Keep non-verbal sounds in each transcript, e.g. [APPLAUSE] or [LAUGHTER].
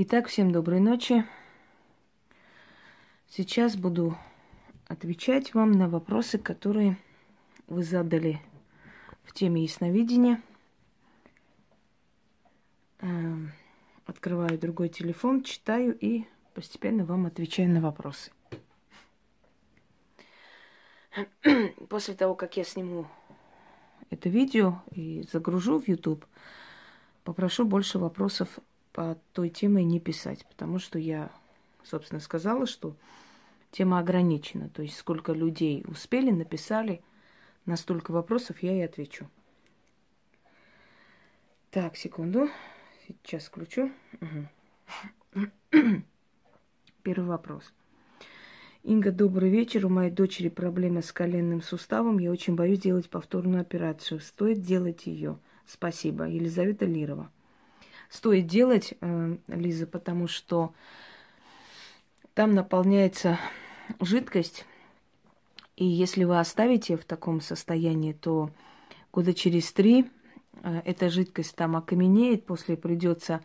Итак, всем доброй ночи. Сейчас буду отвечать вам на вопросы, которые вы задали в теме ясновидения. Эм, открываю другой телефон, читаю и постепенно вам отвечаю на вопросы. [CLEARS THROAT] После того, как я сниму это видео и загружу в YouTube, попрошу больше вопросов по той теме не писать, потому что я, собственно, сказала, что тема ограничена. То есть сколько людей успели, написали, на столько вопросов я и отвечу. Так, секунду. Сейчас включу. Угу. [COUGHS] Первый вопрос. Инга, добрый вечер. У моей дочери проблемы с коленным суставом. Я очень боюсь делать повторную операцию. Стоит делать ее. Спасибо. Елизавета Лирова. Стоит делать, э, Лиза, потому что там наполняется жидкость. И если вы оставите в таком состоянии, то года через три э, эта жидкость там окаменеет, после придется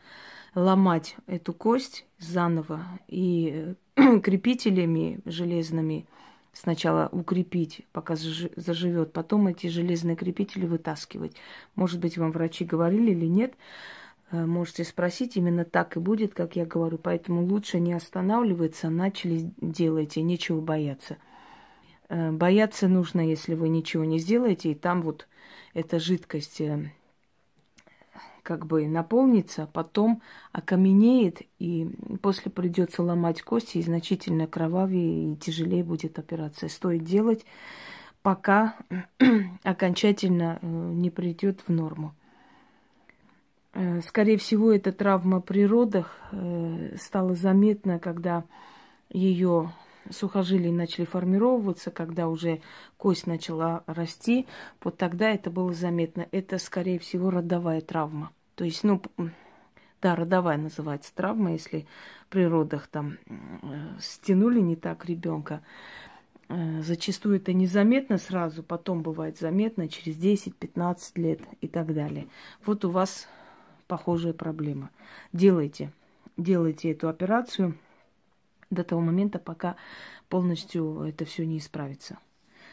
ломать эту кость заново и э, [CLEARS THROAT] крепителями железными сначала укрепить, пока заживет, потом эти железные крепители вытаскивать. Может быть, вам врачи говорили или нет, можете спросить, именно так и будет, как я говорю. Поэтому лучше не останавливаться, начали делайте, нечего бояться. Э, бояться нужно, если вы ничего не сделаете, и там вот эта жидкость как бы наполнится, потом окаменеет, и после придется ломать кости, и значительно кровавее и тяжелее будет операция. Стоит делать, пока [CLEARS THROAT] окончательно э, не придет в норму. Э, скорее всего, эта травма при родах э, стала заметна, когда ее сухожилия начали формироваться, когда уже кость начала расти, вот тогда это было заметно. Это, скорее всего, родовая травма. То есть, ну, да, родовая называется травма, если при родах там стянули не так ребенка. Э, зачастую это незаметно сразу, потом бывает заметно через 10-15 лет и так далее. Вот у вас похожая проблема. Делайте, делайте эту операцию – до того момента, пока полностью это все не исправится.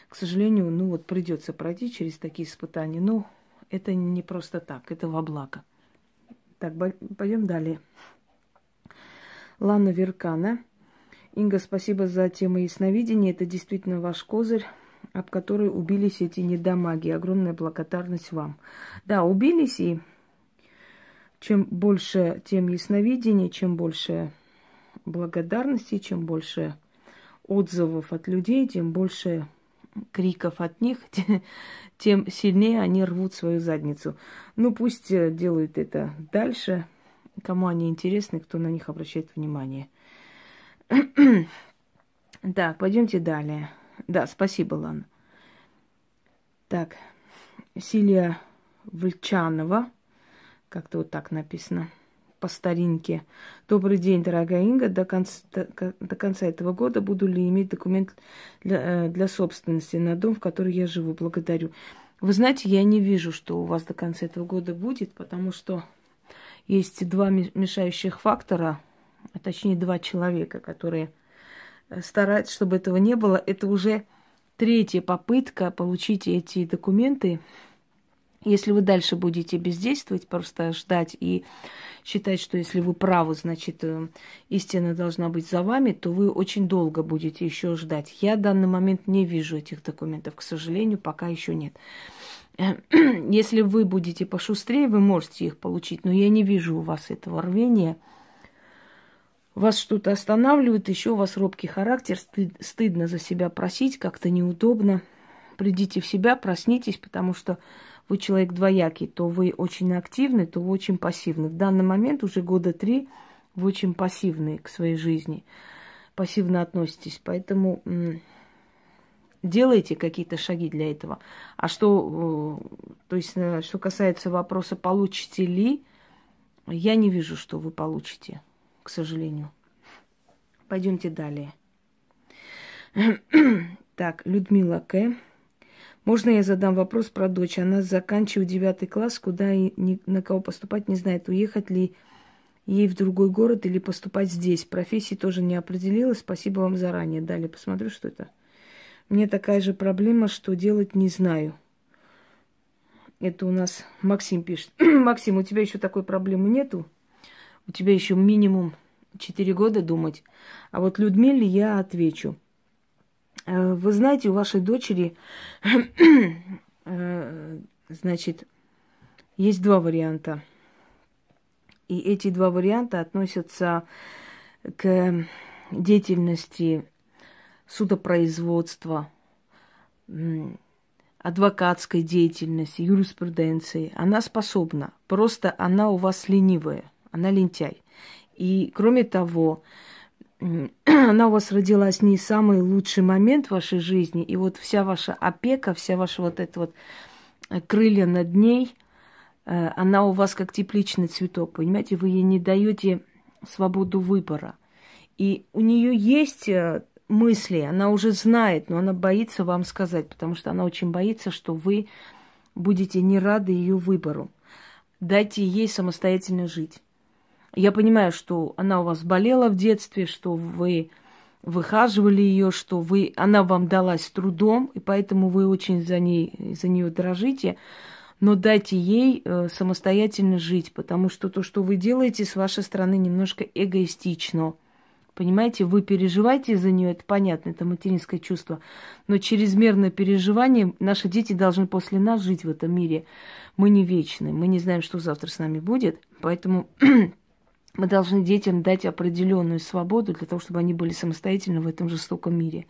К сожалению, ну вот придется пройти через такие испытания. Ну, это не просто так, это во благо. Так, пойдем далее. Лана Веркана. Инга, спасибо за тему ясновидения. Это действительно ваш козырь, об который убились эти недомаги. Огромная благодарность вам. Да, убились и чем больше тем ясновидения, чем больше благодарности, чем больше отзывов от людей, тем больше криков от них, [LAUGHS] тем сильнее они рвут свою задницу. Ну, пусть э, делают это дальше. Кому они интересны, кто на них обращает внимание. [CLEARS THROAT] Так, пойдемте далее. Да, спасибо, Лана. Так, Силия Вольчанова, как-то вот так написано по старинке. Добрый день, дорогая Инга. До конца, до, до конца этого года буду ли иметь документ для, э, для собственности на дом, в который я живу? Благодарю. Вы знаете, я не вижу, что у вас до конца этого года будет, потому что есть два мешающих фактора, а точнее два человека, которые э, стараются, чтобы этого не было. Это уже третья попытка получить эти документы если вы дальше будете бездействовать, просто ждать и считать, что если вы правы, значит, э, истина должна быть за вами, то вы очень долго будете еще ждать. Я в данный момент не вижу этих документов, к сожалению, пока еще нет. [CLEARS THROAT] Если вы будете пошустрее, вы можете их получить, но я не вижу у вас этого рвения. Вас что-то останавливает, еще у вас робкий характер, стыд, стыдно за себя просить, как-то неудобно. Придите в себя, проснитесь, потому что вы человек двоякий, то вы очень активны, то вы очень пассивны. В данный момент уже года три вы очень пассивны к своей жизни, пассивно относитесь. Поэтому делайте какие-то шаги для этого. А что, э, то есть, э, что касается вопроса, получите ли, я не вижу, что вы получите, к сожалению. Пойдемте далее. [CLEARS THROAT] Так, Людмила К. Можно я задам вопрос про дочь? Она заканчивает девятый класс, куда и ни, на кого поступать не знает. Уехать ли ей в другой город или поступать здесь. Профессии тоже не определилась. Спасибо вам заранее. Далее посмотрю, что это. Мне такая же проблема, что делать не знаю. Это у нас Максим пишет. [CLEARS THROAT] Максим, у тебя еще такой проблемы нету? У тебя еще минимум 4 года думать. А вот Людмиле я отвечу. Э, вы знаете, у вашей дочери, [CLEARS THROAT] э, значит, есть два варианта. И эти два варианта относятся к деятельности судопроизводства, адвокатской деятельности, юриспруденции. Она способна. Просто она у вас ленивая. Она лентяй. И кроме того, [CLEARS THROAT] она у вас родилась не самый лучший момент в вашей жизни, и вот вся ваша опека, вся ваша вот эта вот э, крылья над ней, э, она у вас как тепличный цветок, понимаете, вы ей не даете свободу выбора. И у нее есть э, мысли, она уже знает, но она боится вам сказать, потому что она очень боится, что вы будете не рады ее выбору. Дайте ей самостоятельно жить. Я понимаю, что она у вас болела в детстве, что вы выхаживали ее, что вы, она вам далась с трудом, и поэтому вы очень за, ней, за нее дрожите. Но дайте ей э, самостоятельно жить, потому что то, что вы делаете с вашей стороны, немножко эгоистично. Понимаете, вы переживаете за нее, это понятно, это материнское чувство. Но чрезмерное переживание, наши дети должны после нас жить в этом мире. Мы не вечны, мы не знаем, что завтра с нами будет, поэтому [CLEARS THROAT] мы должны детям дать определенную свободу для того, чтобы они были самостоятельны в этом жестоком мире.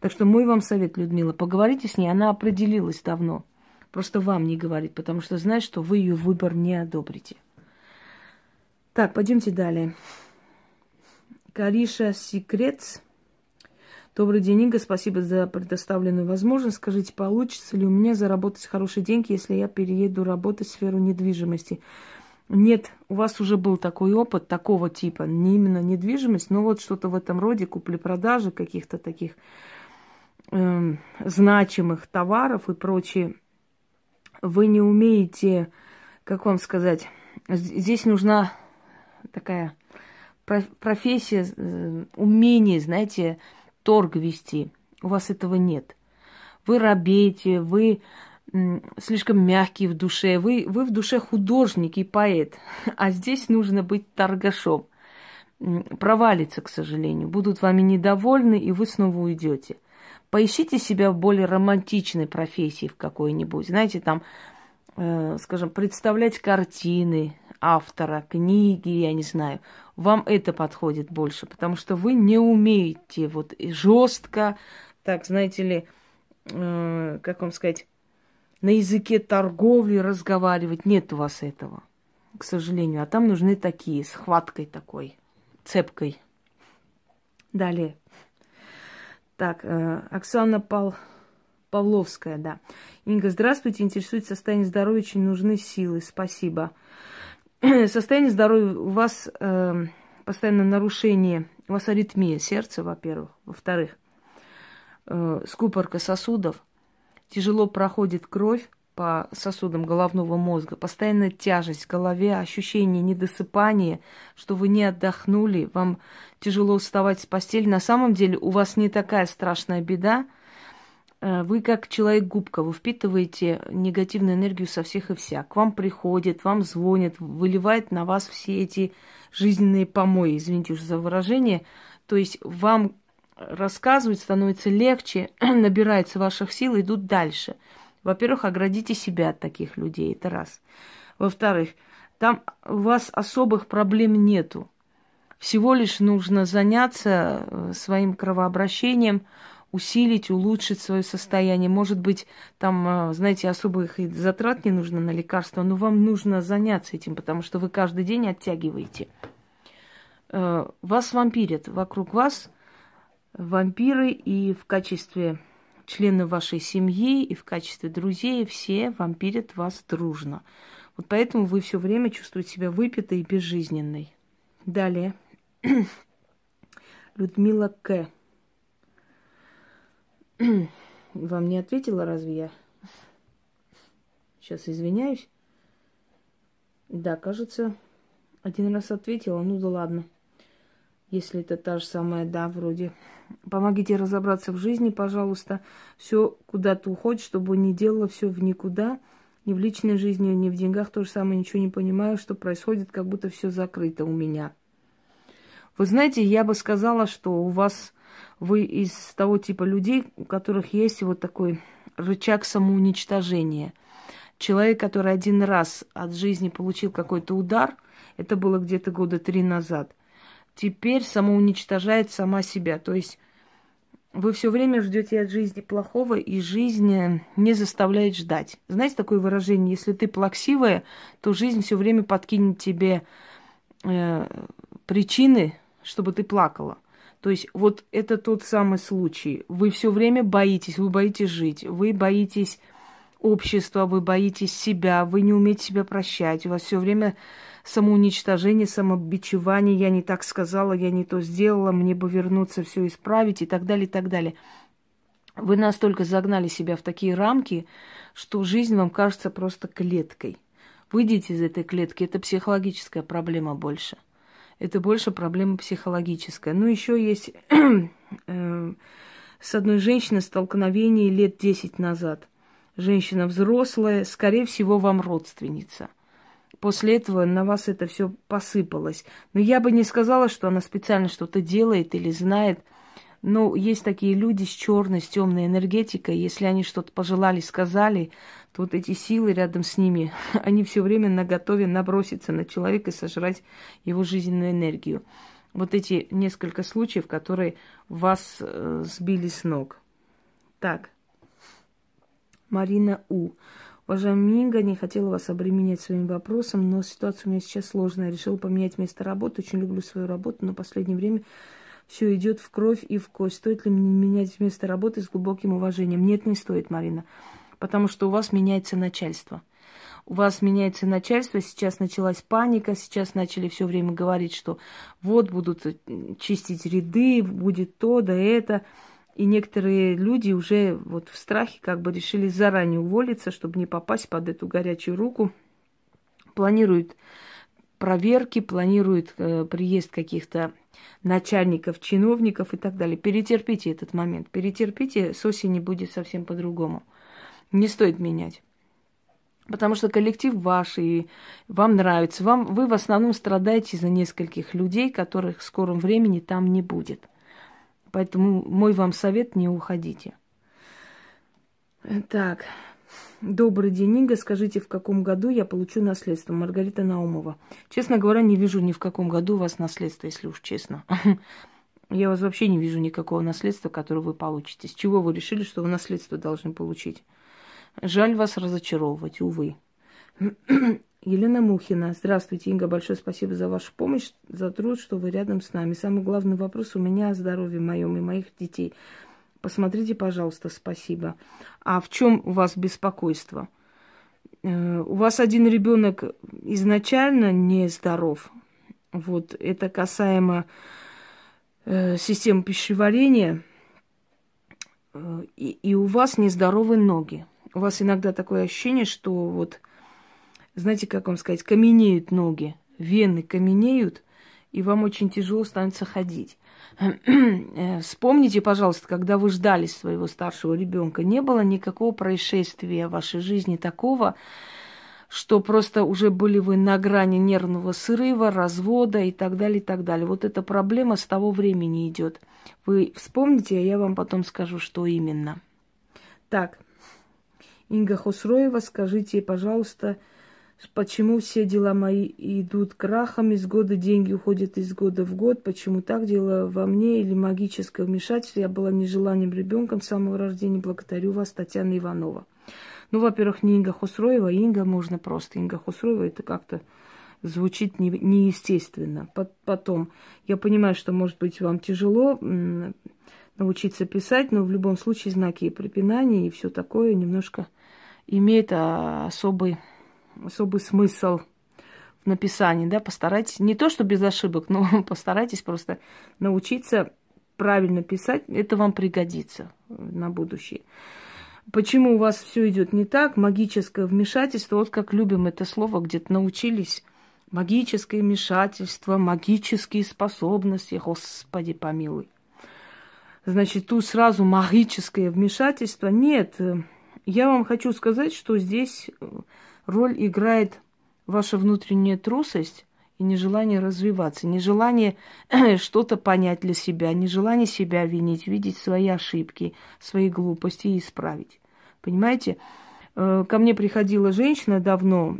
Так что мой вам совет, Людмила, поговорите с ней, она определилась давно. Просто вам не говорит, потому что знает, что вы ее выбор не одобрите. Так, пойдемте далее. Кариша Секретс. Добрый день, Инга. Спасибо за предоставленную возможность. Скажите, получится ли у меня заработать хорошие деньги, если я перееду работать в сферу недвижимости? Нет, у вас уже был такой опыт такого типа, не именно недвижимость, но вот что-то в этом роде, купли-продажи каких-то таких э, значимых товаров и прочее. Вы не умеете, как вам сказать, здесь нужна такая профессия, э, умение, знаете, торг вести. У вас этого нет. Вы робеете, вы слишком мягкий в душе. Вы, вы в душе художник и поэт, [LAUGHS] а здесь нужно быть торгашом. Провалится, к сожалению. Будут вами недовольны, и вы снова уйдете. Поищите себя в более романтичной профессии в какой-нибудь. Знаете, там, э, скажем, представлять картины автора, книги, я не знаю. Вам это подходит больше, потому что вы не умеете вот жестко, так, знаете ли, э, как вам сказать, на языке торговли разговаривать. Нет у вас этого, к сожалению. А там нужны такие, с хваткой такой, цепкой. Далее. Так, э, Оксана Пал... Павловская, да. Инга, здравствуйте. Интересует состояние здоровья, очень нужны силы. Спасибо. [CLEARS THROAT] Состояние здоровья у вас э, постоянно нарушение, у вас аритмия сердца, во-первых. Во-вторых, э, скупорка сосудов – тяжело проходит кровь по сосудам головного мозга, постоянная тяжесть в голове, ощущение недосыпания, что вы не отдохнули, вам тяжело вставать с постели. На самом деле у вас не такая страшная беда. Э, вы как человек-губка, вы впитываете негативную энергию со всех и вся. К вам приходит, вам звонят, выливает на вас все эти жизненные помои, извините уже за выражение. То есть вам рассказывать становится легче, [CLEARS THROAT] набирается ваших сил, идут дальше. Во-первых, оградите себя от таких людей, это раз. Во-вторых, там у вас особых проблем нету. Всего лишь нужно заняться э, своим кровообращением, усилить, улучшить свое состояние. Может быть, там, э, знаете, особых затрат не нужно на лекарства, но вам нужно заняться этим, потому что вы каждый день оттягиваете. Э, вас вампирят вокруг вас – вампиры и в качестве члена вашей семьи, и в качестве друзей все вампирят вас дружно. Вот поэтому вы все время чувствуете себя выпитой и безжизненной. Далее. [CLEARS THROAT] Людмила К. [CLEARS THROAT] Вам не ответила, разве я? Сейчас извиняюсь. Да, кажется, Один раз ответила, ну да ладно. Если это та же самая, да, вроде. Помогите разобраться в жизни, пожалуйста. Все куда-то уходит, чтобы не делала все в никуда. Ни в личной жизни, ни в деньгах то же самое, ничего не понимаю, что происходит, как будто все закрыто у меня. Вы знаете, я бы сказала, что у вас вы из того типа людей, у которых есть вот такой рычаг самоуничтожения. Человек, который один раз от жизни получил какой-то удар, это было где-то года три назад, теперь самоуничтожает сама себя. То есть вы все время ждете от жизни плохого, и жизнь не заставляет ждать. Знаете такое выражение? Если ты плаксивая, то жизнь все время подкинет тебе э, причины, чтобы ты плакала. То есть вот это тот самый случай. Вы все время боитесь, вы боитесь жить, вы боитесь общества, вы боитесь себя, вы не умеете себя прощать, у вас все время самоуничтожение, самобичевание, я не так сказала, я не то сделала, мне бы вернуться, все исправить и так далее, и так далее. Вы настолько загнали себя в такие рамки, что жизнь вам кажется просто клеткой. Выйдите из этой клетки, это психологическая проблема больше – это больше проблема психологическая. Ну, еще есть [CLEARS THROAT] э, с одной женщиной столкновение лет 10 назад. Женщина взрослая, скорее всего, вам родственница. После этого на вас это все посыпалось. Но я бы не сказала, что она специально что-то делает или знает. Но есть такие люди с черной, с темной энергетикой. Если они что-то пожелали, сказали, то вот эти силы рядом с ними, [LAUGHS] они все время на готове наброситься на человека и сожрать его жизненную энергию. Вот эти несколько случаев, которые вас э, сбили с ног. Так. Марина У. Уважаемый Минга, не хотела вас обременять своим вопросом, но ситуация у меня сейчас сложная. Решила поменять место работы. Очень люблю свою работу, но в последнее время все идет в кровь и в кость. Стоит ли мне менять место работы с глубоким уважением? Нет, не стоит, Марина потому что у вас меняется начальство. У вас меняется начальство, сейчас началась паника, сейчас начали все время говорить, что вот будут э, чистить ряды, будет то да это. И некоторые люди уже вот в страхе как бы решили заранее уволиться, чтобы не попасть под эту горячую руку. Планируют проверки, планируют э, приезд каких-то начальников, чиновников и так далее. Перетерпите этот момент, перетерпите, с осени будет совсем по-другому не стоит менять. Потому что коллектив ваш, и вам нравится. Вам, вы в основном страдаете за нескольких людей, которых в скором времени там не будет. Поэтому мой вам совет – не уходите. Так, добрый день, Инга. Скажите, в каком году я получу наследство? Маргарита Наумова. Честно говоря, не вижу ни в каком году у вас наследство, если уж честно. [LAUGHS] Я вас вообще не вижу никакого наследства, которое вы получите. С чего вы решили, что вы наследство должны получить? Жаль вас разочаровывать, увы. [CLEARS THROAT] Елена Мухина. Здравствуйте, Инга. Большое спасибо за вашу помощь, за труд, что вы рядом с нами. Самый главный вопрос у меня о здоровье моем и моих детей. Посмотрите, пожалуйста, спасибо. А в чем у вас беспокойство? Э, у вас один ребенок изначально не здоров. Вот это касаемо э, системы пищеварения. Э, и, и у вас нездоровые ноги у вас иногда такое ощущение, что вот, знаете, как вам сказать, каменеют ноги, вены каменеют, и вам очень тяжело становится ходить. Э, вспомните, пожалуйста, когда вы ждали своего старшего ребенка, не было никакого происшествия в вашей жизни такого, что просто уже были вы на грани нервного срыва, развода и так далее, и так далее. Вот эта проблема с того времени идет. Вы вспомните, а я вам потом скажу, что именно. Так, Инга Хусроева, скажите, пожалуйста, почему все дела мои идут крахом, из года деньги уходят из года в год, почему так дело во мне или магическое вмешательство, я была нежеланным ребенком с самого рождения, благодарю вас, Татьяна Иванова. Ну, во-первых, не Инга Хусроева, Инга можно просто. Инга Хусроева это как-то звучит не, неестественно. Потом, я понимаю, что, может быть, вам тяжело научиться писать, но в любом случае знаки и препинания и все такое немножко имеет а, особый, особый смысл в написании, да, постарайтесь, не то, что без ошибок, но [LAUGHS] постарайтесь просто научиться правильно писать, это вам пригодится на будущее. Почему у вас все идет не так? Магическое вмешательство, вот как любим это слово, где-то научились, магическое вмешательство, магические способности, Господи помилуй. Значит, тут сразу магическое вмешательство. Нет, я вам хочу сказать, что здесь роль играет ваша внутренняя трусость и нежелание развиваться, нежелание [CLEARS THROAT] что-то понять для себя, нежелание себя винить, видеть свои ошибки, свои глупости и исправить. Понимаете? Э, ко мне приходила женщина давно,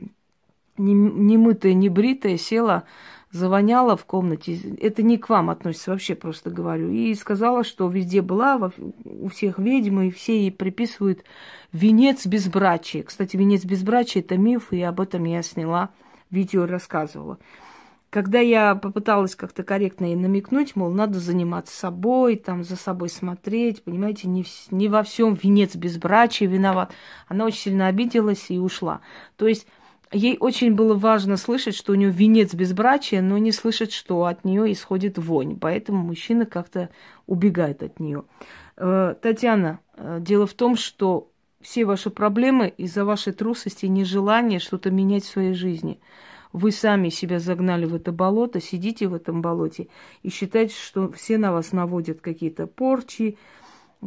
не мытая, не бритая, села, завоняла в комнате. Это не к вам относится, вообще просто говорю. И сказала, что везде была, у всех ведьм, и все ей приписывают венец безбрачия. Кстати, венец безбрачия – это миф, и об этом я сняла видео, рассказывала. Когда я попыталась как-то корректно ей намекнуть, мол, надо заниматься собой, там за собой смотреть, понимаете, не, в, не во всем венец безбрачия виноват, она очень сильно обиделась и ушла. То есть ей очень было важно слышать, что у нее венец безбрачия, но не слышать, что от нее исходит вонь. Поэтому мужчина как-то убегает от нее. Э, Татьяна, э, дело в том, что все ваши проблемы из-за вашей трусости и нежелания что-то менять в своей жизни – вы сами себя загнали в это болото, сидите в этом болоте и считаете, что все на вас наводят какие-то порчи,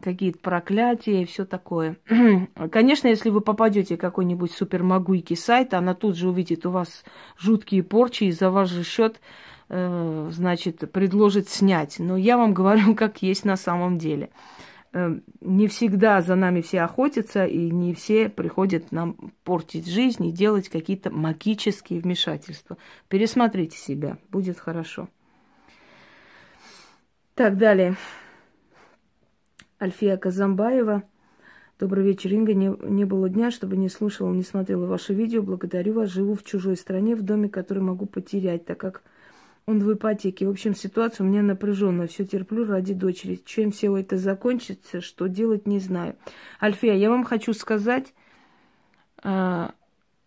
какие-то проклятия и все такое. [CLEARS THROAT] Конечно, если вы попадете какой-нибудь супермагуйки сайт, она тут же увидит у вас жуткие порчи и за ваш же счет э, значит, предложит снять. Но я вам [LAUGHS] говорю, как есть на самом деле. Эм, не всегда за нами все охотятся, и не все приходят нам портить жизнь и делать какие-то магические вмешательства. Пересмотрите себя, будет хорошо. Так, далее. Альфия Казамбаева. Добрый вечер, Инга. Не, не было дня, чтобы не слушала, не смотрела ваши видео. Благодарю вас. Живу в чужой стране, в доме, который могу потерять, так как он в ипотеке. В общем, ситуация у меня напряженная. Все терплю ради дочери. Чем все это закончится, что делать, не знаю. Альфия, я вам хочу сказать, а,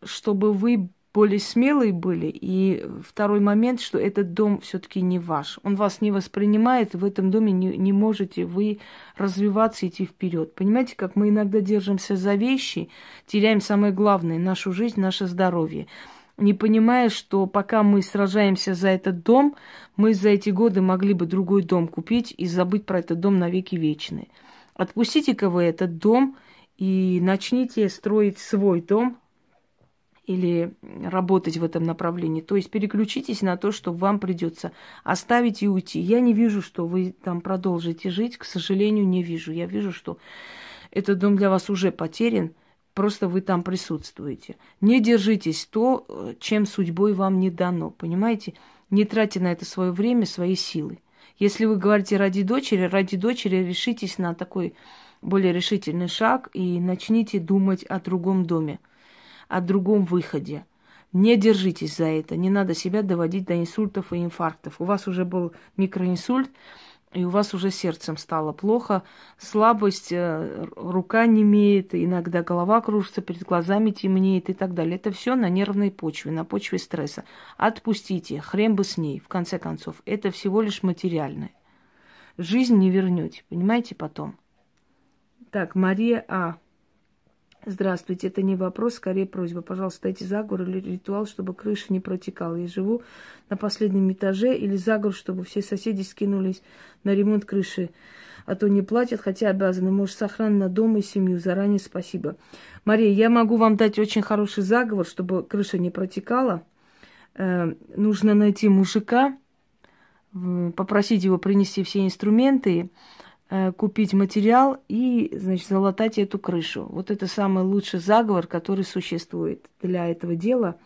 чтобы вы более смелые были. И второй момент, что этот дом все-таки не ваш. Он вас не воспринимает, в этом доме не, не можете вы развиваться, идти вперед. Понимаете, как мы иногда держимся за вещи, теряем самое главное, нашу жизнь, наше здоровье не понимая, что пока мы сражаемся за этот дом, мы за эти годы могли бы другой дом купить и забыть про этот дом навеки вечные. Отпустите-ка вы этот дом и начните строить свой дом или работать в этом направлении. То есть переключитесь на то, что вам придется оставить и уйти. Я не вижу, что вы там продолжите жить, к сожалению, не вижу. Я вижу, что этот дом для вас уже потерян – просто вы там присутствуете. Не держитесь то, чем судьбой вам не дано, понимаете? Не тратьте на это свое время, свои силы. Если вы говорите ради дочери, ради дочери решитесь на такой более решительный шаг и начните думать о другом доме, о другом выходе. Не держитесь за это, не надо себя доводить до инсультов и инфарктов. У вас уже был микроинсульт, и у вас уже сердцем стало плохо, слабость, э, рука не имеет, иногда голова кружится, перед глазами темнеет и так далее. Это все на нервной почве, на почве стресса. Отпустите, хрен бы с ней, в конце концов. Это всего лишь материальное. Жизнь не вернете, понимаете, потом. Так, Мария А. Здравствуйте, это не вопрос, скорее просьба. Пожалуйста, дайте заговор или ритуал, чтобы крыша не протекала. Я живу на последнем этаже или заговор, чтобы все соседи скинулись на ремонт крыши. А то не платят, хотя обязаны. Может, сохран на дом и семью. Заранее спасибо. Мария, я могу вам дать очень хороший заговор, чтобы крыша не протекала. Э, нужно найти мужика, попросить его принести все инструменты, купить материал и, значит, залатать эту крышу. Вот это самый лучший заговор, который существует для этого дела,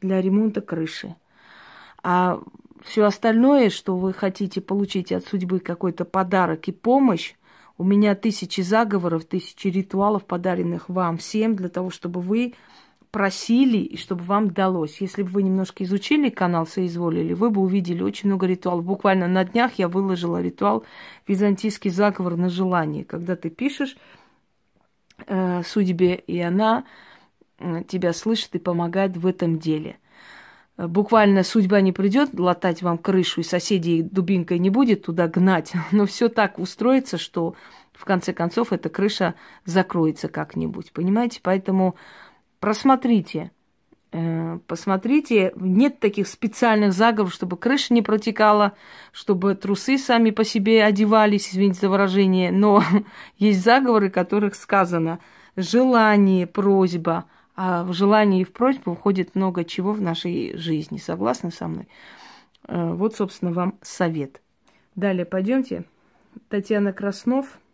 для ремонта крыши. А все остальное, что вы хотите получить от судьбы какой-то подарок и помощь, у меня тысячи заговоров, тысячи ритуалов, подаренных вам всем, для того, чтобы вы просили, и чтобы вам далось. Если бы вы немножко изучили канал Соизволили, вы бы увидели очень много ритуалов. Буквально на днях я выложила ритуал «Византийский заговор на желание», когда ты пишешь э, судьбе, и она э, тебя слышит и помогает в этом деле. Э, буквально судьба не придет латать вам крышу, и соседей дубинкой не будет туда гнать, [LAUGHS] но все так устроится, что в конце концов эта крыша закроется как-нибудь, понимаете? Поэтому Просмотрите Э, посмотрите, нет таких специальных заговоров, чтобы крыша не протекала, чтобы трусы сами по себе одевались, извините за выражение, [LAUGHS] но есть заговоры, которых сказано желание, просьба, а в желании и в просьбу входит много чего в нашей жизни. Согласны со мной? Э, вот, собственно, вам совет. Далее пойдемте. Татьяна Краснов –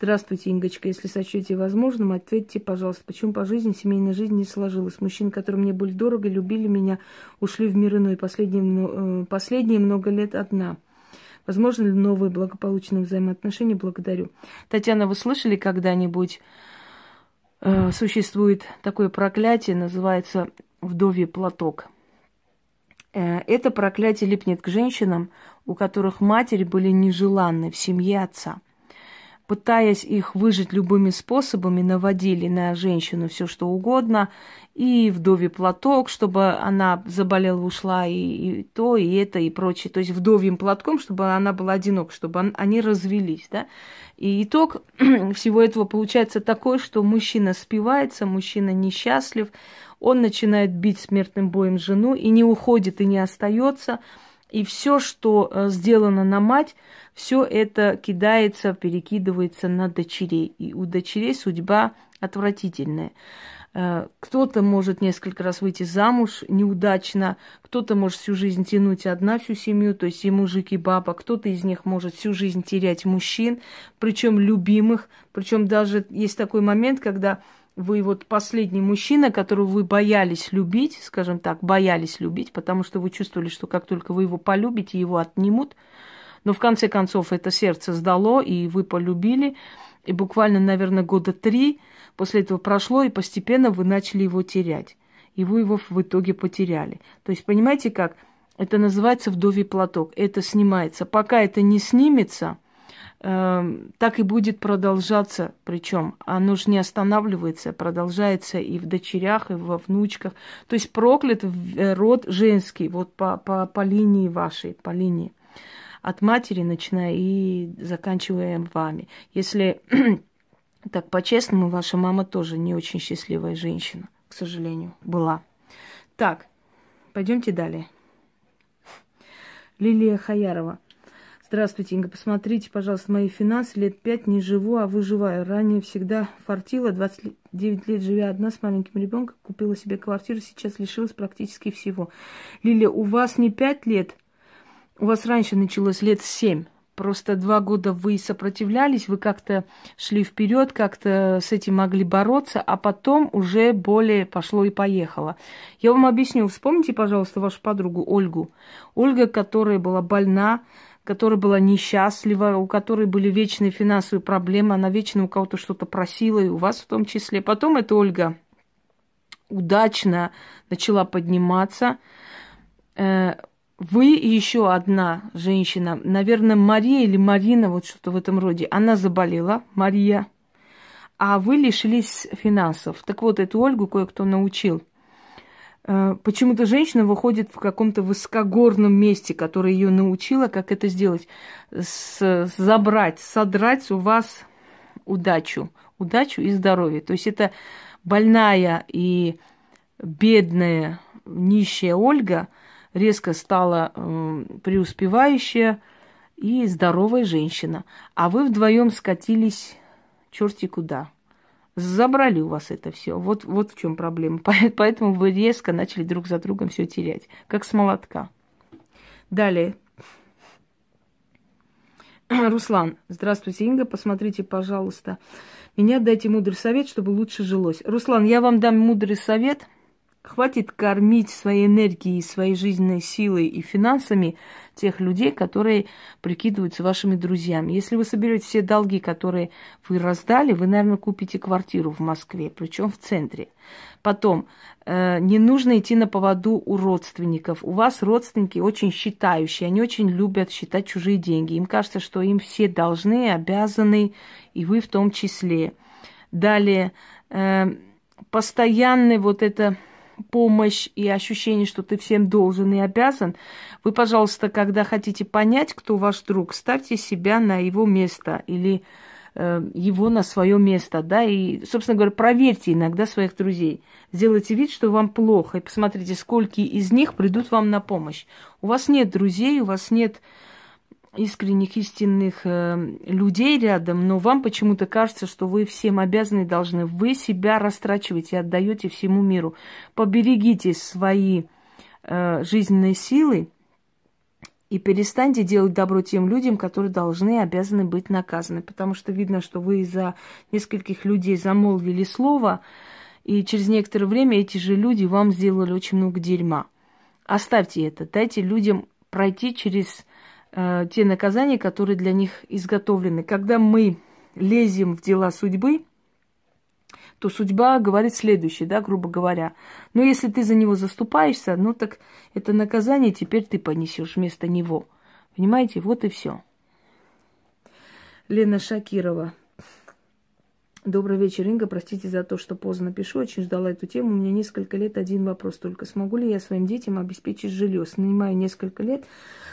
Здравствуйте, Ингочка. Если сочтете возможным, ответьте, пожалуйста, почему по жизни семейная жизнь не сложилась? Мужчины, которые мне были дорого, любили меня, ушли в мир иной. Последние, э, последние много лет одна. Возможно ли новые благополучные взаимоотношения? Благодарю. Татьяна, вы слышали когда-нибудь, э, существует такое проклятие, называется вдовий платок? Э, это проклятие липнет к женщинам, у которых матери были нежеланны в семье отца – пытаясь их выжить любыми способами, наводили на женщину все что угодно, и вдовий платок, чтобы она заболела, ушла, и, и то, и это, и прочее. То есть вдовьим платком, чтобы она была одинока, чтобы они развелись, да. И итог [CLEARS THROAT] всего этого получается такой, что мужчина спивается, мужчина несчастлив, он начинает бить смертным боем жену и не уходит, и не остается. И все, что э, сделано на мать, все это кидается, перекидывается на дочерей. И у дочерей судьба отвратительная. Э, кто-то может несколько раз выйти замуж неудачно, кто-то может всю жизнь тянуть одна всю семью, то есть и мужик, и баба, кто-то из них может всю жизнь терять мужчин, причем любимых, причем даже есть такой момент, когда вы вот последний мужчина, которого вы боялись любить, скажем так, боялись любить, потому что вы чувствовали, что как только вы его полюбите, его отнимут – но в конце концов это сердце сдало, и вы полюбили. И буквально, наверное, года три после этого прошло, и постепенно вы начали его терять. И вы его в итоге потеряли. То есть, понимаете как? Это называется вдовий платок. Это снимается. Пока это не снимется, так и будет продолжаться. Причем оно же не останавливается, продолжается и в дочерях, и во внучках. То есть проклят э, род женский, вот по, по, по линии вашей, по линии от матери, начиная и заканчивая вами. Если [CLEARS THROAT] так по-честному, ваша мама тоже не очень счастливая женщина, к сожалению, была. Так, пойдемте далее. Лилия Хаярова. Здравствуйте, Инга. Посмотрите, пожалуйста, мои финансы. Лет пять не живу, а выживаю. Ранее всегда фартила. 29 лет живя одна с маленьким ребенком. Купила себе квартиру. Сейчас лишилась практически всего. Лилия, у вас не пять лет, у вас раньше началось лет семь. Просто два года вы сопротивлялись, вы как-то шли вперед, как-то с этим могли бороться, а потом уже более пошло и поехало. Я вам объясню. Вспомните, пожалуйста, вашу подругу Ольгу. Ольга, которая была больна, которая была несчастлива, у которой были вечные финансовые проблемы, она вечно у кого-то что-то просила, и у вас в том числе. Потом эта Ольга удачно начала подниматься, э, вы еще одна женщина, наверное, Мария или Марина, вот что-то в этом роде, она заболела, Мария, а вы лишились финансов. Так вот, эту Ольгу кое-кто научил. Э, почему-то женщина выходит в каком-то высокогорном месте, которое ее научила, как это сделать. С, забрать, содрать у вас удачу. Удачу и здоровье. То есть это больная и бедная, нищая Ольга – резко стала э, преуспевающая и здоровая женщина. А вы вдвоем скатились черти куда. Забрали у вас это все. Вот, вот в чем проблема. [LAUGHS] Поэтому вы резко начали друг за другом все терять. Как с молотка. Далее. [CLEARS THROAT] Руслан, здравствуйте, Инга. Посмотрите, пожалуйста. Меня дайте мудрый совет, чтобы лучше жилось. Руслан, я вам дам мудрый совет – Хватит кормить своей энергией, своей жизненной силой и финансами тех людей, которые прикидываются вашими друзьями. Если вы соберете все долги, которые вы раздали, вы, наверное, купите квартиру в Москве, причем в центре. Потом, э, не нужно идти на поводу у родственников. У вас родственники очень считающие, они очень любят считать чужие деньги. Им кажется, что им все должны, обязаны, и вы в том числе. Далее, э, постоянный вот это помощь и ощущение, что ты всем должен и обязан, вы, пожалуйста, когда хотите понять, кто ваш друг, ставьте себя на его место или э, его на свое место, да, и, собственно говоря, проверьте иногда своих друзей. Сделайте вид, что вам плохо, и посмотрите, сколько из них придут вам на помощь. У вас нет друзей, у вас нет искренних, истинных э, людей рядом, но вам почему-то кажется, что вы всем обязаны должны. Вы себя растрачиваете, отдаете всему миру. Поберегите свои э, жизненные силы и перестаньте делать добро тем людям, которые должны и обязаны быть наказаны. Потому что видно, что вы за нескольких людей замолвили слово, и через некоторое время эти же люди вам сделали очень много дерьма. Оставьте это, дайте людям пройти через э, те наказания, которые для них изготовлены. Когда мы лезем в дела судьбы, то судьба говорит следующее, да, грубо говоря. Но «Ну, если ты за него заступаешься, ну так это наказание теперь ты понесешь вместо него. Понимаете? Вот и все. Лена Шакирова. Добрый вечер, Инга. Простите за то, что поздно пишу. Очень ждала эту тему. У меня несколько лет один вопрос только. Смогу ли я своим детям обеспечить жилье? Снимаю несколько лет,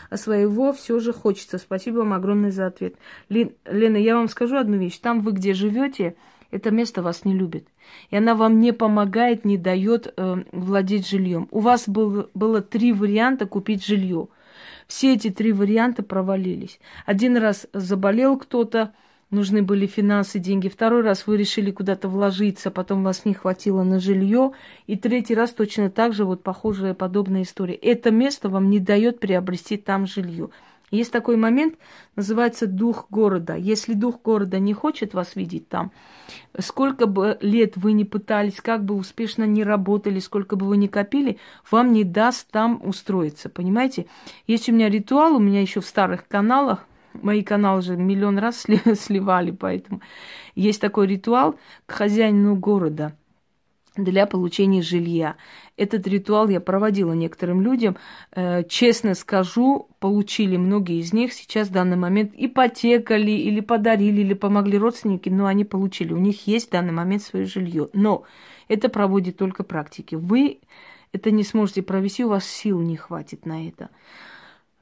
а своего все же хочется. Спасибо вам огромное за ответ. Лена, я вам скажу одну вещь. Там вы, где живете, это место вас не любит. И она вам не помогает, не дает э, владеть жильем. У вас был, было три варианта купить жилье. Все эти три варианта провалились. Один раз заболел кто-то, нужны были финансы, деньги. Второй раз вы решили куда-то вложиться, потом вас не хватило на жилье. И третий раз точно так же вот похожая подобная история. Это место вам не дает приобрести там жилье. Есть такой момент, называется дух города. Если дух города не хочет вас видеть там, сколько бы лет вы не пытались, как бы успешно не работали, сколько бы вы ни копили, вам не даст там устроиться, понимаете? Есть у меня ритуал, у меня еще в старых каналах, мои каналы же миллион раз [LAUGHS] сливали, поэтому есть такой ритуал к хозяину города – для получения жилья. Этот ритуал я проводила некоторым людям. Э, честно скажу, получили многие из них сейчас в данный момент ипотекали или подарили, или помогли родственники, но они получили. У них есть в данный момент свое жилье. Но это проводит только практики. Вы это не сможете провести, у вас сил не хватит на это.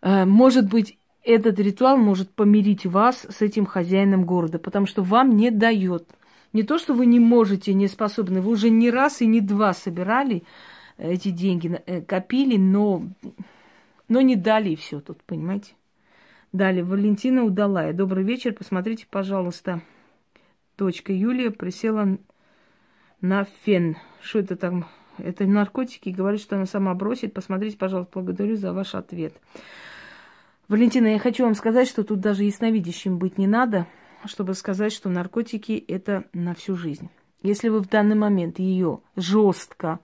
Э, может быть, этот ритуал может помирить вас с этим хозяином города, потому что вам не дает не то, что вы не можете, не способны, вы уже не раз и не два собирали эти деньги, э, копили, но, но не дали все тут, понимаете? Далее, Валентина Удалая. Добрый вечер, посмотрите, пожалуйста. Дочка Юлия присела на фен. Что это там? Это наркотики. Говорит, что она сама бросит. Посмотрите, пожалуйста, благодарю за ваш ответ. Валентина, я хочу вам сказать, что тут даже ясновидящим быть не надо чтобы сказать, что наркотики это на всю жизнь. Если вы в данный момент ее жестко,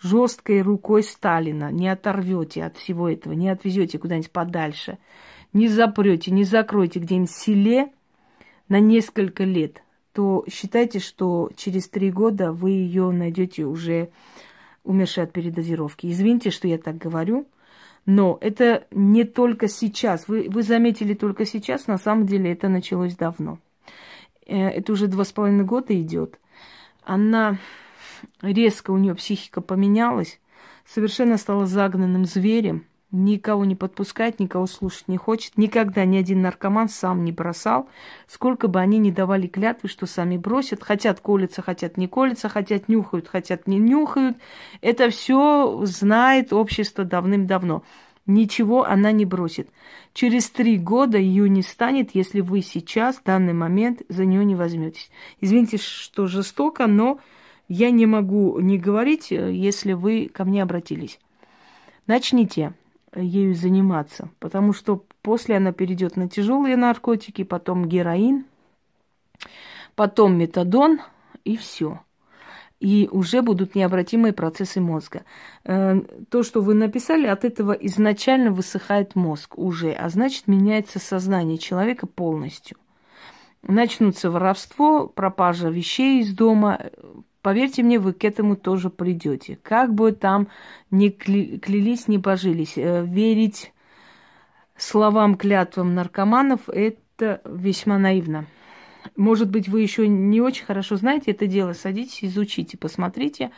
жесткой рукой Сталина не оторвете от всего этого, не отвезете куда-нибудь подальше, не запрете, не закроете где-нибудь в селе на несколько лет, то считайте, что через три года вы ее найдете уже умершей от передозировки. Извините, что я так говорю, но это не только сейчас. Вы, вы заметили только сейчас, на самом деле это началось давно. Э, это уже два с половиной года идет. Она резко у нее психика поменялась, совершенно стала загнанным зверем, никого не подпускает, никого слушать не хочет. Никогда ни один наркоман сам не бросал, сколько бы они ни давали клятвы, что сами бросят. Хотят колиться, хотят не колиться, хотят нюхают, хотят не нюхают. Это все знает общество давным-давно. Ничего она не бросит. Через три года ее не станет, если вы сейчас, в данный момент, за нее не возьметесь. Извините, что жестоко, но я не могу не говорить, если вы ко мне обратились. Начните ею заниматься, потому что после она перейдет на тяжелые наркотики, потом героин, потом метадон и все. И уже будут необратимые процессы мозга. Э, то, что вы написали, от этого изначально высыхает мозг уже, а значит меняется сознание человека полностью. Начнутся воровство, пропажа вещей из дома, Поверьте мне, вы к этому тоже придете. Как бы там ни клялись, ни божились, э, верить словам, клятвам наркоманов – это весьма наивно. Может быть, вы еще не очень хорошо знаете это дело. Садитесь, изучите, посмотрите.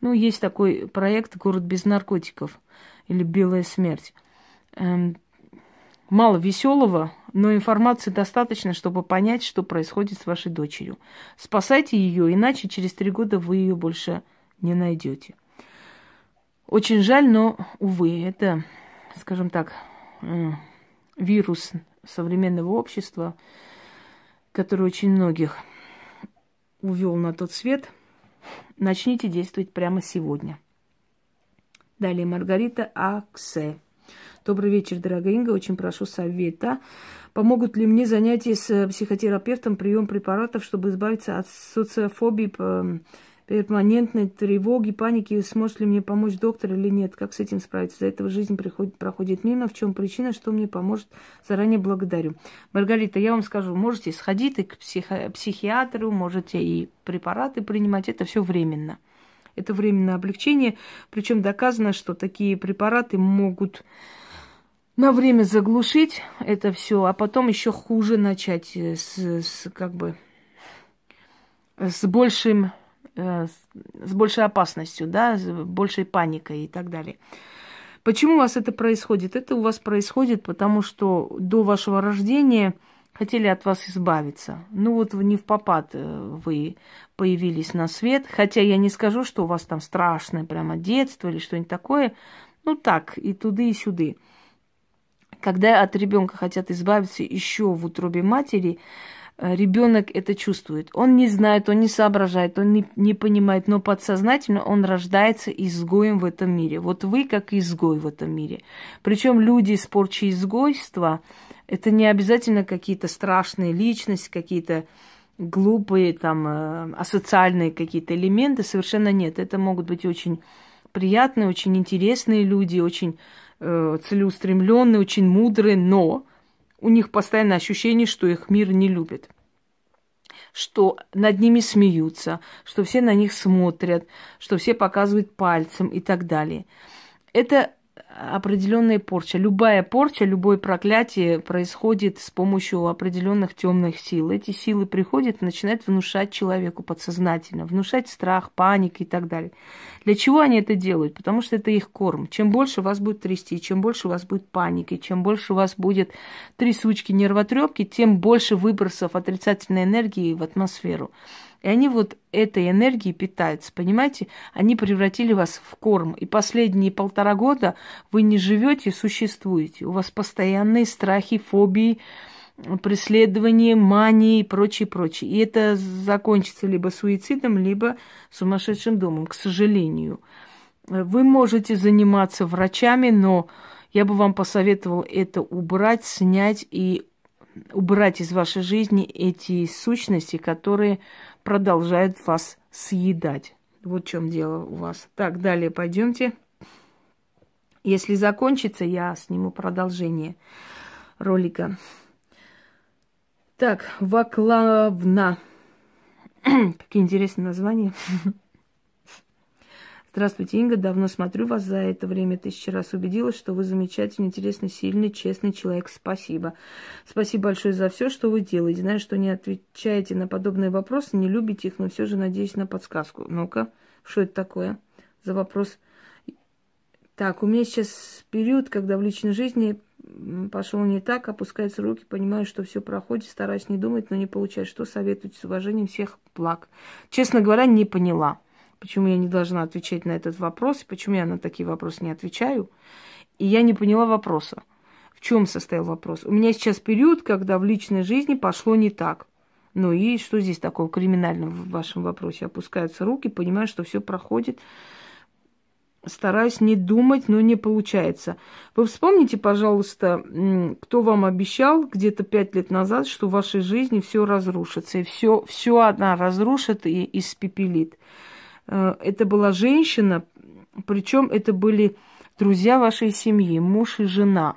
Ну, есть такой проект «Город без наркотиков» или «Белая смерть». Эм, мало веселого но информации достаточно, чтобы понять, что происходит с вашей дочерью. Спасайте ее, иначе через три года вы ее больше не найдете. Очень жаль, но, увы, это, скажем так, вирус современного общества, который очень многих увел на тот свет. Начните действовать прямо сегодня. Далее Маргарита Аксе. Добрый вечер, дорогая Инга. Очень прошу совета. Помогут ли мне занятия с психотерапевтом, прием препаратов, чтобы избавиться от социофобии, перманентной тревоги, паники? Сможет ли мне помочь доктор или нет? Как с этим справиться? За этого жизнь приходит, проходит мимо. В чем причина? Что мне поможет? Заранее благодарю. Маргарита, я вам скажу, можете сходить к психо- психиатру, можете и препараты принимать. Это все временно. Это временное облегчение. Причем доказано, что такие препараты могут на время заглушить это все, а потом еще хуже начать с, с как бы с большим э, с большей опасностью, да, с большей паникой и так далее. Почему у вас это происходит? Это у вас происходит, потому что до вашего рождения хотели от вас избавиться. Ну вот не в попад э, вы появились на свет, хотя я не скажу, что у вас там страшное прямо детство или что-нибудь такое. Ну так, и туды, и сюды. Когда от ребенка хотят избавиться еще в утробе матери, э, ребенок это чувствует. Он не знает, он не соображает, он не, не понимает, но подсознательно он рождается изгоем в этом мире. Вот вы как изгой в этом мире. Причем люди с порчей изгойства, это не обязательно какие-то страшные личности, какие-то глупые, там, э, асоциальные какие-то элементы, совершенно нет. Это могут быть очень приятные, очень интересные люди, очень э, целеустремленные, очень мудрые, но у них постоянное ощущение, что их мир не любит что над ними смеются, что все на них смотрят, что все показывают пальцем и так далее. Это определенная порча. Любая порча, любое проклятие происходит с помощью определенных темных сил. Эти силы приходят и начинают внушать человеку подсознательно, внушать страх, паник и так далее. Для чего они это делают? Потому что это их корм. Чем больше вас будет трясти, чем больше у вас будет паники, чем больше у вас будет трясучки, нервотрепки, тем больше выбросов отрицательной энергии в атмосферу. И они вот этой энергией питаются, понимаете? Они превратили вас в корм. И последние полтора года вы не живете, существуете. У вас постоянные страхи, фобии, преследование, мании и прочее, прочее. И это закончится либо суицидом, либо сумасшедшим домом, к сожалению. Вы можете заниматься врачами, но я бы вам посоветовал это убрать, снять и убрать из вашей жизни эти сущности, которые продолжают вас съедать. Вот в чем дело у вас. Так, далее пойдемте. Если закончится, я сниму продолжение ролика. Так, Ваклавна. [CLEARS THROAT] Какие интересные названия. [LAUGHS] Здравствуйте, Инга. Давно смотрю вас. За это время тысячи раз убедилась, что вы замечательный, интересный, сильный, честный человек. Спасибо. Спасибо большое за все, что вы делаете. Знаю, что не отвечаете на подобные вопросы, не любите их, но все же надеюсь на подсказку. Ну-ка, что это такое за вопрос? Так, у меня сейчас период, когда в личной жизни пошел не так, опускаются руки, понимаю, что все проходит, стараюсь не думать, но не получается. Что советуете с уважением всех благ? Честно говоря, не поняла почему я не должна отвечать на этот вопрос, почему я на такие вопросы не отвечаю. И я не поняла вопроса. В чем состоял вопрос? У меня сейчас период, когда в личной жизни пошло не так. Ну и что здесь такого криминального в вашем вопросе? Опускаются руки, понимаю, что все проходит. Стараюсь не думать, но не получается. Вы вспомните, пожалуйста, кто вам обещал где-то пять лет назад, что в вашей жизни все разрушится, и все, все она разрушит и испепелит. Э, это была женщина, причем это были друзья вашей семьи, муж и жена.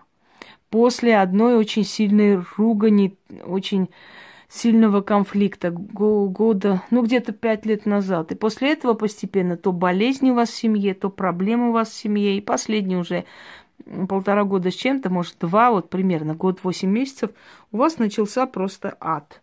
После одной очень сильной ругани, очень сильного конфликта года, ну где-то пять лет назад. И после этого постепенно то болезни у вас в семье, то проблемы у вас в семье. И последний уже полтора года с чем-то, может два, вот примерно год восемь месяцев, у вас начался просто ад.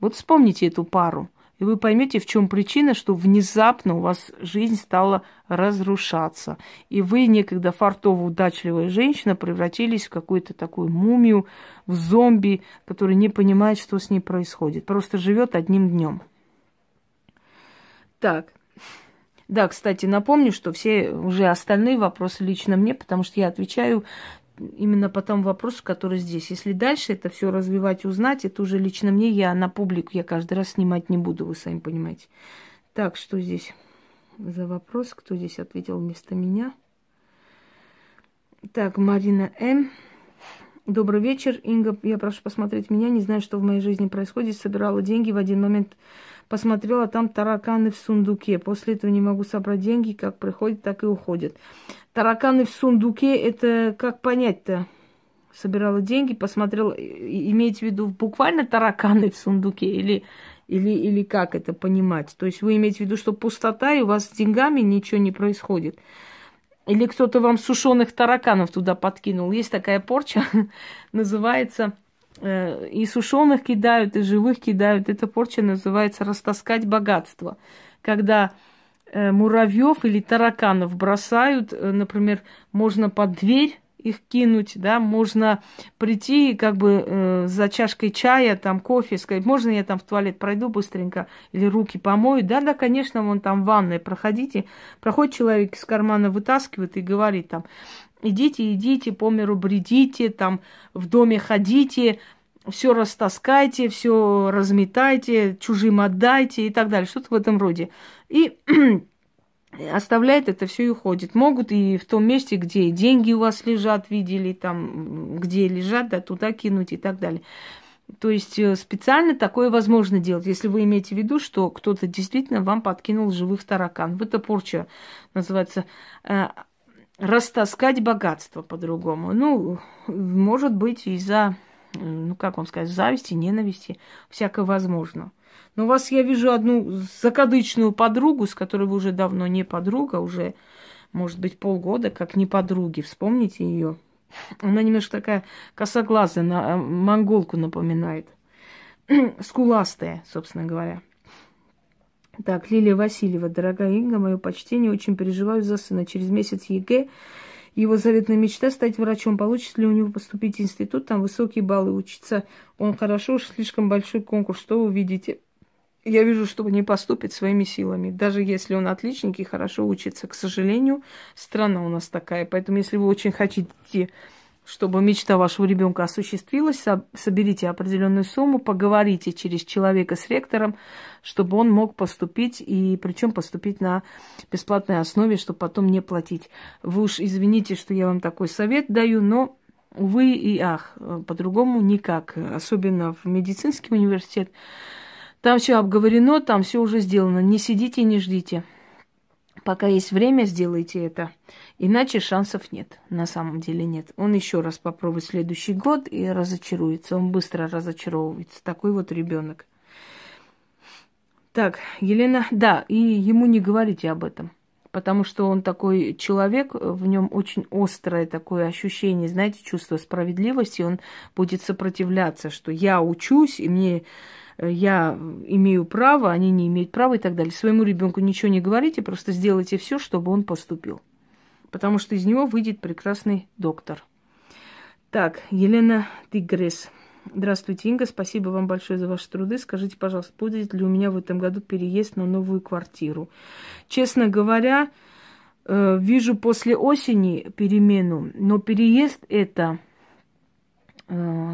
Вот вспомните эту пару – И вы поймете, в чем причина, что внезапно у вас жизнь стала разрушаться. И вы, некогда фартовая, удачливая женщина, превратились в какую-то такую мумию, в зомби, который не понимает, что с ней происходит. Просто живет одним днем. Так. Да, кстати, напомню, что все уже остальные вопросы лично мне, потому что я отвечаю именно по тому вопросу, который здесь. Если дальше это все развивать, узнать, это уже лично мне, я на публику, я каждый раз снимать не буду, вы сами понимаете. Так, что здесь за вопрос? Кто здесь ответил вместо меня? Так, Марина М. Добрый вечер, Инга. Я прошу посмотреть меня. Не знаю, что в моей жизни происходит. Собирала деньги. В один момент посмотрела, там тараканы в сундуке. После этого не могу собрать деньги. Как приходят, так и уходят. Тараканы в сундуке, это как понять-то? Собирала деньги, посмотрела, имеете в виду буквально тараканы в сундуке или, или, или как это понимать? То есть вы имеете в виду, что пустота, и у вас с деньгами ничего не происходит. Или кто-то вам сушеных тараканов туда подкинул. Есть такая порча, [LAUGHS] называется и сушеных кидают, и живых кидают. Эта порча называется растаскать богатство. Когда Э, муравьев или тараканов бросают, э, например, можно под дверь их кинуть, да, можно прийти как бы э, за чашкой чая, там, кофе, сказать, можно я там в туалет пройду быстренько или руки помою? Да, да, конечно, вон там в ванной проходите. Проходит человек из кармана, вытаскивает и говорит там, идите, идите, по миру бредите, там, в доме ходите, все растаскайте, все разметайте, чужим отдайте и так далее, что-то в этом роде. И [CLEARS THROAT] оставляет это все и уходит. Могут и в том месте, где деньги у вас лежат, видели, там, где лежат, да, туда кинуть и так далее. То есть э, специально такое возможно делать, если вы имеете в виду, что кто-то действительно вам подкинул живых таракан. Это порча называется э, растаскать богатство по-другому. Ну, может быть, из-за ну как вам сказать, зависти, ненависти, всякое возможно. Но у вас я вижу одну закадычную подругу, с которой вы уже давно не подруга, уже, может быть, полгода, как не подруги. Вспомните ее. Она немножко такая косоглазая, на э, монголку напоминает. [CLEARS THROAT] Скуластая, собственно говоря. Так, Лилия Васильева, дорогая Инга, мое почтение, очень переживаю за сына. Через месяц ЕГЭ его заветная мечта стать врачом. Получится ли у него поступить в институт, там высокие баллы учиться. Он хорошо, уж слишком большой конкурс. Что вы видите? Я вижу, что не поступит своими силами. Даже если он отличник и хорошо учится. К сожалению, страна у нас такая. Поэтому, если вы очень хотите чтобы мечта вашего ребенка осуществилась, соберите определенную сумму, поговорите через человека с ректором, чтобы он мог поступить, и причем поступить на бесплатной основе, чтобы потом не платить. Вы уж извините, что я вам такой совет даю, но увы и ах, по-другому никак, особенно в медицинский университет. Там все обговорено, там все уже сделано. Не сидите и не ждите. Пока есть время, сделайте это. Иначе шансов нет. На самом деле нет. Он еще раз попробует следующий год и разочаруется. Он быстро разочаровывается. Такой вот ребенок. Так, Елена, да, и ему не говорите об этом. Потому что он такой человек, в нем очень острое такое ощущение, знаете, чувство справедливости. Он будет сопротивляться, что я учусь, и мне я имею право, они не имеют права и так далее. Своему ребенку ничего не говорите, просто сделайте все, чтобы он поступил. Потому что из него выйдет прекрасный доктор. Так, Елена Тигрес. Здравствуйте, Инга. Спасибо вам большое за ваши труды. Скажите, пожалуйста, будет ли у меня в этом году переезд на новую квартиру? Честно говоря, э, вижу после осени перемену, но переезд это Э,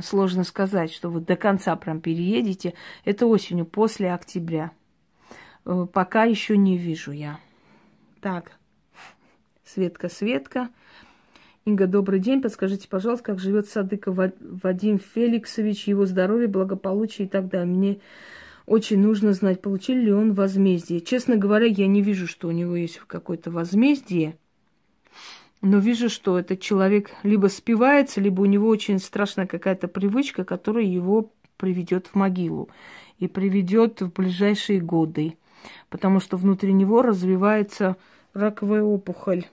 сложно сказать, что вы до конца прям переедете. Это осенью, после октября. Э, пока еще не вижу я. Так, Светка, Светка. Инга, добрый день. Подскажите, пожалуйста, как живет Садыков Вадим Феликсович, его здоровье, благополучие и так далее. Мне очень нужно знать, получил ли он возмездие. Честно говоря, я не вижу, что у него есть какое-то возмездие но вижу, что этот человек либо спивается, либо у него очень страшная какая-то привычка, которая его приведет в могилу и приведет в ближайшие годы, потому что внутри него развивается раковая опухоль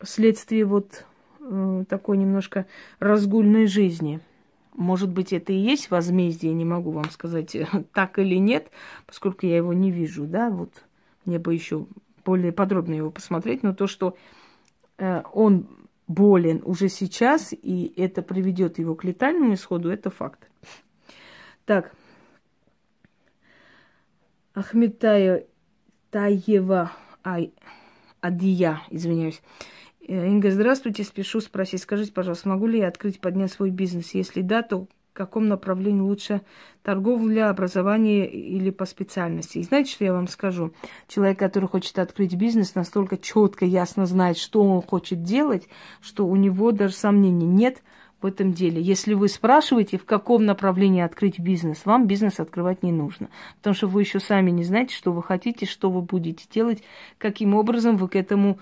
вследствие вот э, такой немножко разгульной жизни. Может быть, это и есть возмездие, не могу вам сказать, [LAUGHS] так или нет, поскольку я его не вижу, да, вот мне бы еще более подробно его посмотреть, но то, что э, он болен уже сейчас, и это приведет его к летальному исходу, это факт. Так. Ахмед Таева Ай, Адия, извиняюсь. Э, Инга, здравствуйте, спешу спросить, скажите, пожалуйста, могу ли я открыть, поднять свой бизнес? Если да, то каком направлении лучше торговля, образование или по специальности. И знаете, что я вам скажу? Человек, который хочет открыть бизнес, настолько четко, ясно знает, что он хочет делать, что у него даже сомнений нет в этом деле. Если вы спрашиваете, в каком направлении открыть бизнес, вам бизнес открывать не нужно. Потому что вы еще сами не знаете, что вы хотите, что вы будете делать, каким образом вы к этому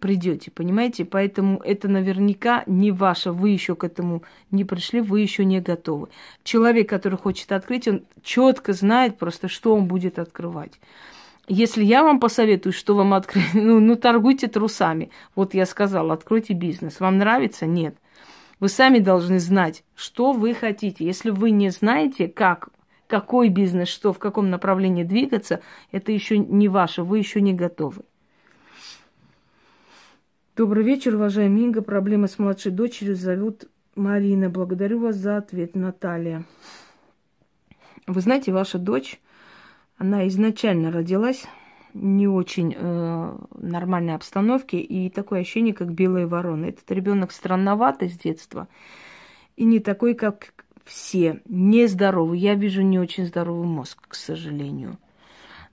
придете, понимаете? Поэтому это наверняка не ваше, вы еще к этому не пришли, вы еще не готовы. Человек, который хочет открыть, он четко знает просто, что он будет открывать. Если я вам посоветую, что вам открыть, [LAUGHS] ну, ну торгуйте трусами. Вот я сказала, откройте бизнес. Вам нравится? Нет. Вы сами должны знать, что вы хотите. Если вы не знаете, как, какой бизнес, что, в каком направлении двигаться, это еще не ваше, вы еще не готовы. Добрый вечер, уважаемый Инга. Проблемы с младшей дочерью зовут Марина. Благодарю вас за ответ, Наталья. Вы знаете, ваша дочь, она изначально родилась не очень э, нормальной обстановке и такое ощущение, как белая ворона. Этот ребенок странноватый с детства и не такой, как все, нездоровый. Я вижу не очень здоровый мозг, к сожалению.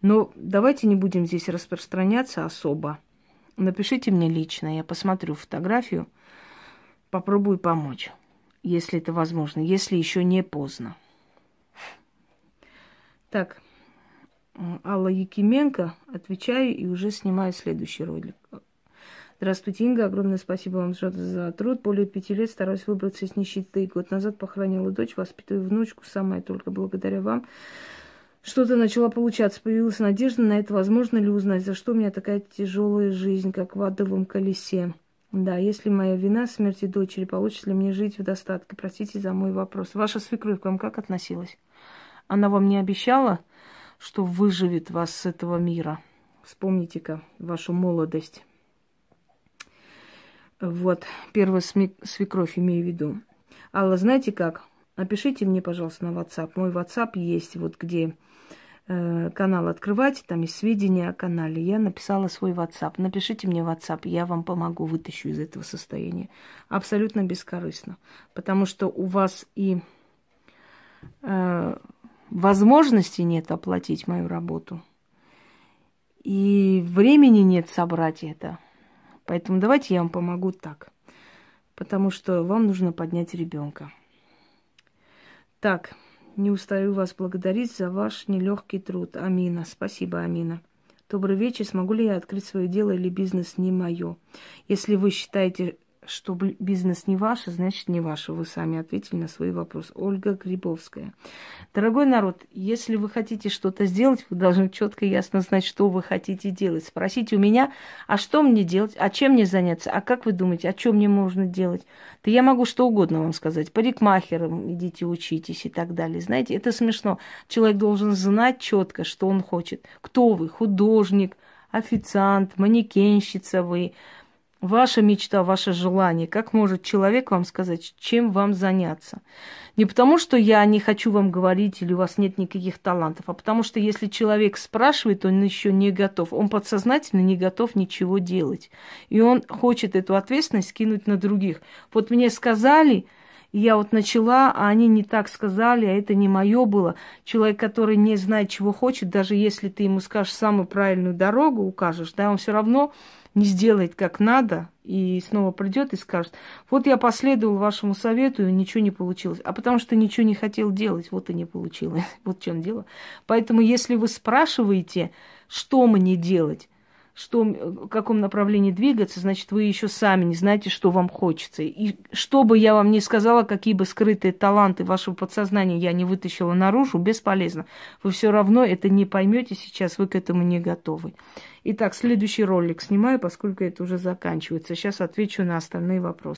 Но давайте не будем здесь распространяться особо. Напишите мне лично, я посмотрю фотографию, попробую помочь, если это возможно, если еще не поздно. Так, Алла Якименко, отвечаю и уже снимаю следующий ролик. Здравствуйте, Инга. Огромное спасибо вам за труд. Более пяти лет стараюсь выбраться из нищеты. Год назад похоронила дочь, воспитываю внучку. Самое только благодаря вам. Что-то начало получаться, появилась надежда на это, возможно ли узнать, за что у меня такая тяжелая жизнь, как в адовом колесе. Да, если моя вина смерти дочери, получится ли мне жить в достатке? Простите за мой вопрос. Ваша свекровь к вам как относилась? Она вам не обещала, что выживет вас с этого мира? Вспомните-ка вашу молодость. Вот, первая свекровь имею в виду. Алла, знаете как? Напишите мне, пожалуйста, на WhatsApp. Мой WhatsApp есть, вот где Э, канал открывать, там есть сведения о канале. Я написала свой WhatsApp. Напишите мне WhatsApp, я вам помогу, вытащу из этого состояния. Абсолютно бескорыстно. Потому что у вас и э, возможности нет оплатить мою работу, и времени нет собрать это. Поэтому давайте я вам помогу так. Потому что вам нужно поднять ребенка. Так. Не устаю вас благодарить за ваш нелегкий труд. Амина. Спасибо, Амина. Добрый вечер. Смогу ли я открыть свое дело или бизнес не мое? Если вы считаете, что бизнес не ваш, значит не ваш. Вы сами ответили на свой вопрос. Ольга Грибовская. Дорогой народ, если вы хотите что-то сделать, вы должны четко и ясно знать, что вы хотите делать. Спросите у меня, а что мне делать, а чем мне заняться, а как вы думаете, а что мне можно делать? Да я могу что угодно вам сказать. Парикмахером идите учитесь и так далее. Знаете, это смешно. Человек должен знать четко, что он хочет. Кто вы? Художник, официант, манекенщица вы, ваша мечта, ваше желание, как может человек вам сказать, чем вам заняться. Не потому, что я не хочу вам говорить или у вас нет никаких талантов, а потому что если человек спрашивает, он еще не готов. Он подсознательно не готов ничего делать. И он хочет эту ответственность скинуть на других. Вот мне сказали, я вот начала, а они не так сказали, а это не мое было. Человек, который не знает, чего хочет, даже если ты ему скажешь самую правильную дорогу, укажешь, да, он все равно не сделает как надо, и снова придет и скажет, вот я последовал вашему совету, и ничего не получилось. А потому что ничего не хотел делать, вот и не получилось. [LAUGHS] Вот в чем дело. Поэтому если вы спрашиваете, что мне делать, что, в каком направлении двигаться, значит, вы еще сами не знаете, что вам хочется. И что бы я вам ни сказала, какие бы скрытые таланты вашего подсознания я не вытащила наружу, бесполезно. Вы все равно это не поймете сейчас, вы к этому не готовы. Итак, следующий ролик снимаю, поскольку это уже заканчивается. Сейчас отвечу на остальные вопросы.